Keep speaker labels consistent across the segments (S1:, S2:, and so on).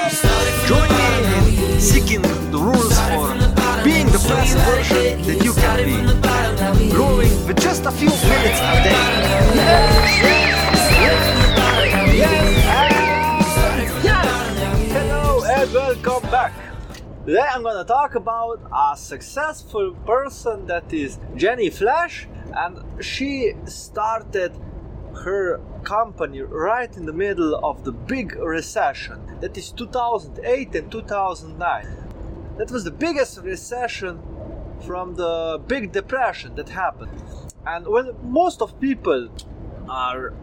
S1: Join me in seeking the rules for being the best version that you can be. Growing with just a few minutes a day.
S2: Hello and welcome back. Today I'm gonna talk about a successful person that is Jenny Fleiss, and she started her company right in the middle of the big recession. That is 2008 and 2009 that was the biggest recession from the big depression that happened. And when most of people are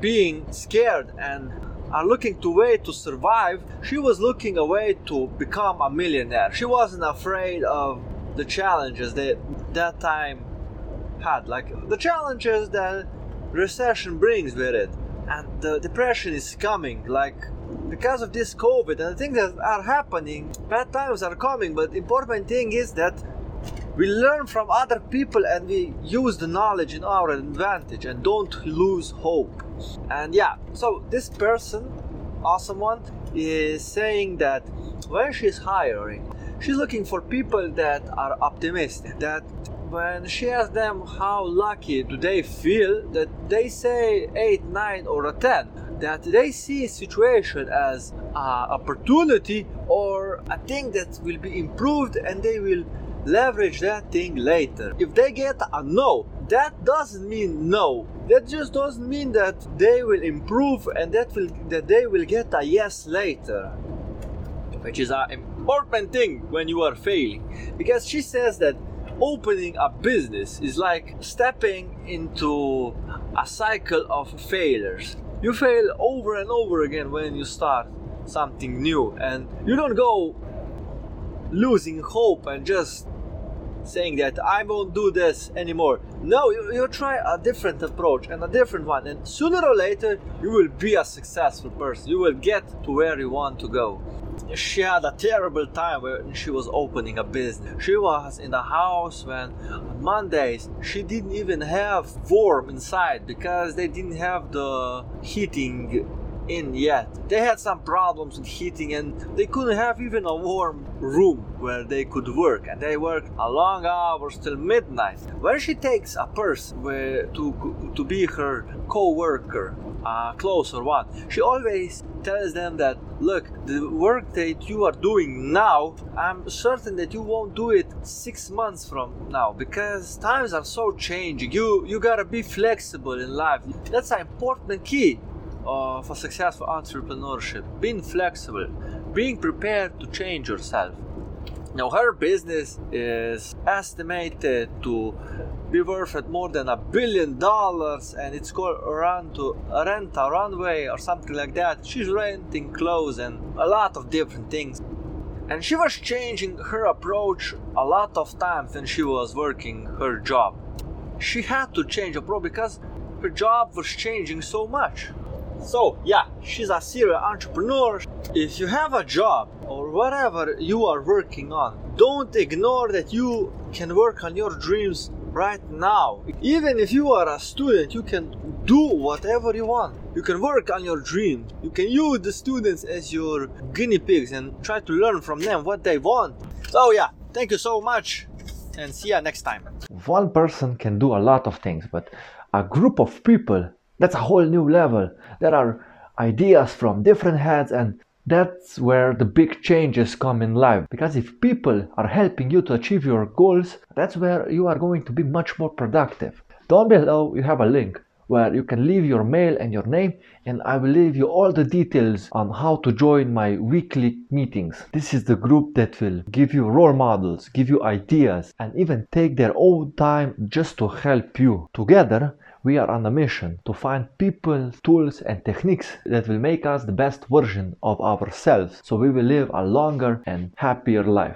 S2: being scared and are looking to way to survive she was looking a way to become a millionaire. She wasn't afraid of the challenges that that time had. Like the challenges that recession brings with it and the depression is coming like because of this covid and the things that are happening bad times are coming but important thing is that we learn from other people and we use the knowledge in our advantage and don't lose hope. And yeah so this person awesome one is saying that when she's hiring she's looking for people that are optimistic that when she asks them how lucky do they feel that they say 8 9 or a 10 that they see situation as an opportunity or a thing that will be improved and they will leverage that thing later. If they get a no that doesn't mean no. That just doesn't mean that they will improve and that will that they will get a yes later. Which is an important thing when you are failing. Because she says that opening a business is like stepping into a cycle of failures. You fail over and over again when you start something new, and you don't go losing hope and just saying that I won't do this anymore. No, you, you try a different approach and a different one, and sooner or later you will be a successful person. You will get to where you want to go she had a terrible time when she was opening a business. She was in the house when on Mondays she didn't even have warm inside because they didn't have the heating in yet. They had some problems with heating and they couldn't have even a warm room where they could work and they worked a long hours till midnight. When she takes a person to, to be her co-worker, a closer one, she always tells them that look, the work that you are doing now, I'm certain that you won't do it six months from now because times are so changing. You you gotta be flexible in life. That's an important key Uh, of a successful entrepreneurship. Being flexible, being prepared to change yourself. Now her business is estimated to be worth at more than a billion dollars and it's called run to rent a runway or something like that. She's renting clothes and a lot of different things. And she was changing her approach a lot of times when she was working her job. She had to change a approach because her job was changing so much. So, yeah, she's a serial entrepreneur. If you have a job or whatever you are working on, don't ignore that you can work on your dreams right now. Even if you are a student, you can do whatever you want. You can work on your dream. You can use the students as your guinea pigs and try to learn from them what they want. So, yeah, thank you so much and see you next time.
S3: One person can do a lot of things, but a group of people that's a whole new level. There are ideas from different heads and that's where the big changes come in life because if people are helping you to achieve your goals that's where you are going to be much more productive down below you have a link where you can leave your mail and your name and I will leave you all the details on how to join my weekly meetings. This is the group that will give you role models, give you ideas and even take their own time just to help you. Together we are on a mission to find people, tools, and techniques that will make us the best version of ourselves so we will live a longer and happier life.